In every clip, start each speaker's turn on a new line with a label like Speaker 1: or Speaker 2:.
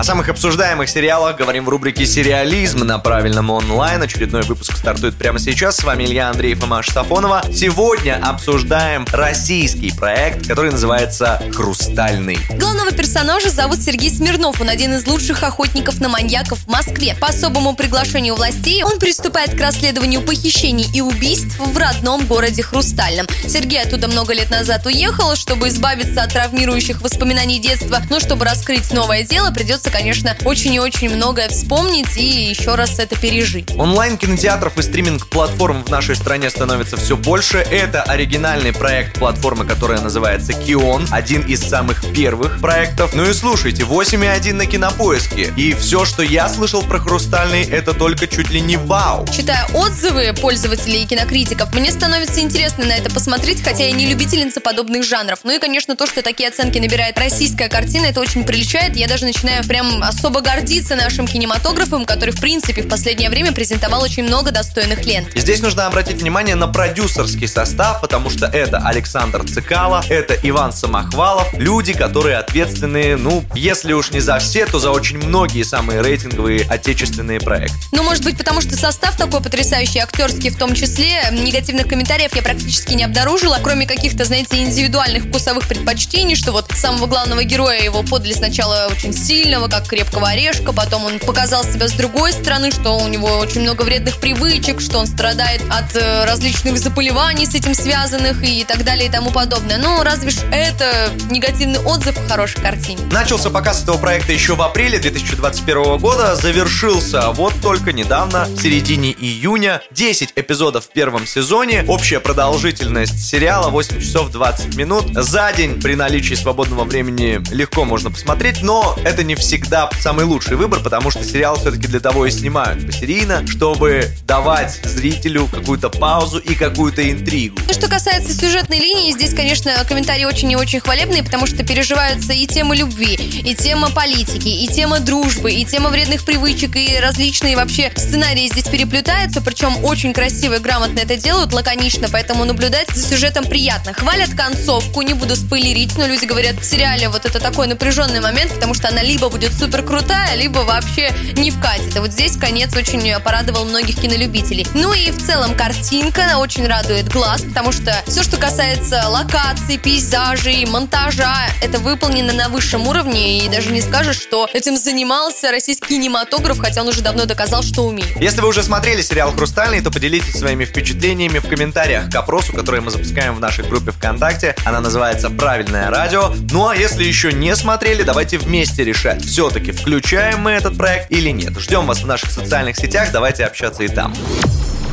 Speaker 1: О самых обсуждаемых сериалах говорим в рубрике «Сериализм» на правильном онлайн. Очередной выпуск стартует прямо сейчас. С вами Илья Андреев и Маша Сафонова. Сегодня обсуждаем российский проект, который называется «Хрустальный».
Speaker 2: Главного персонажа зовут Сергей Смирнов. Он один из лучших охотников на маньяков в Москве. По особому приглашению властей он приступает к расследованию похищений и убийств в родном городе Хрустальном. Сергей оттуда много лет назад уехал, чтобы избавиться от травмирующих воспоминаний детства. Но чтобы раскрыть новое дело, придется придется, конечно, очень и очень многое вспомнить и еще раз это пережить.
Speaker 1: Онлайн-кинотеатров и стриминг-платформ в нашей стране становится все больше. Это оригинальный проект платформы, которая называется Кион, один из самых первых проектов. Ну и слушайте, 8,1 на кинопоиске. И все, что я слышал про Хрустальный, это только чуть ли не вау.
Speaker 2: Читая отзывы пользователей и кинокритиков, мне становится интересно на это посмотреть, хотя я не любительница подобных жанров. Ну и, конечно, то, что такие оценки набирает российская картина, это очень приличает. Я даже начинаю прям прям особо гордиться нашим кинематографом, который, в принципе, в последнее время презентовал очень много достойных лент.
Speaker 1: Здесь нужно обратить внимание на продюсерский состав, потому что это Александр Цикало, это Иван Самохвалов, люди, которые ответственны, ну, если уж не за все, то за очень многие самые рейтинговые отечественные проекты.
Speaker 2: Ну, может быть, потому что состав такой потрясающий, актерский в том числе, негативных комментариев я практически не обнаружила, кроме каких-то, знаете, индивидуальных вкусовых предпочтений, что вот самого главного героя его подали сначала очень сильного, как крепкого орешка, потом он показал себя с другой стороны, что у него очень много вредных привычек, что он страдает от э, различных заболеваний с этим связанных и так далее и тому подобное. Ну, разве ж это негативный отзыв о хорошей картине?
Speaker 1: Начался показ этого проекта еще в апреле 2021 года, завершился вот только недавно, в середине июня. 10 эпизодов в первом сезоне, общая продолжительность сериала 8 часов 20 минут. За день при наличии свободного времени легко можно посмотреть, но это не всегда всегда самый лучший выбор, потому что сериал все-таки для того и снимают посерийно, чтобы давать зрителю какую-то паузу и какую-то интригу.
Speaker 2: Ну, что касается сюжетной линии, здесь, конечно, комментарии очень и очень хвалебные, потому что переживаются и тема любви, и тема политики, и тема дружбы, и тема вредных привычек, и различные вообще сценарии здесь переплетаются, причем очень красиво и грамотно это делают, лаконично, поэтому наблюдать за сюжетом приятно. Хвалят концовку, не буду спойлерить, но люди говорят, в сериале вот это такой напряженный момент, потому что она либо будет супер крутая, либо вообще не вкатит. И вот здесь конец очень порадовал многих кинолюбителей. Ну и в целом картинка очень радует глаз, потому что все, что касается локаций, пейзажей, монтажа, это выполнено на высшем уровне, и даже не скажешь, что этим занимался российский кинематограф, хотя он уже давно доказал, что умеет.
Speaker 1: Если вы уже смотрели сериал «Хрустальный», то поделитесь своими впечатлениями в комментариях к опросу, который мы запускаем в нашей группе ВКонтакте. Она называется «Правильное радио». Ну а если еще не смотрели, давайте вместе решать, все-таки включаем мы этот проект или нет. Ждем вас в наших социальных сетях, давайте общаться и там.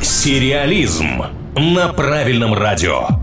Speaker 3: Сериализм на правильном радио.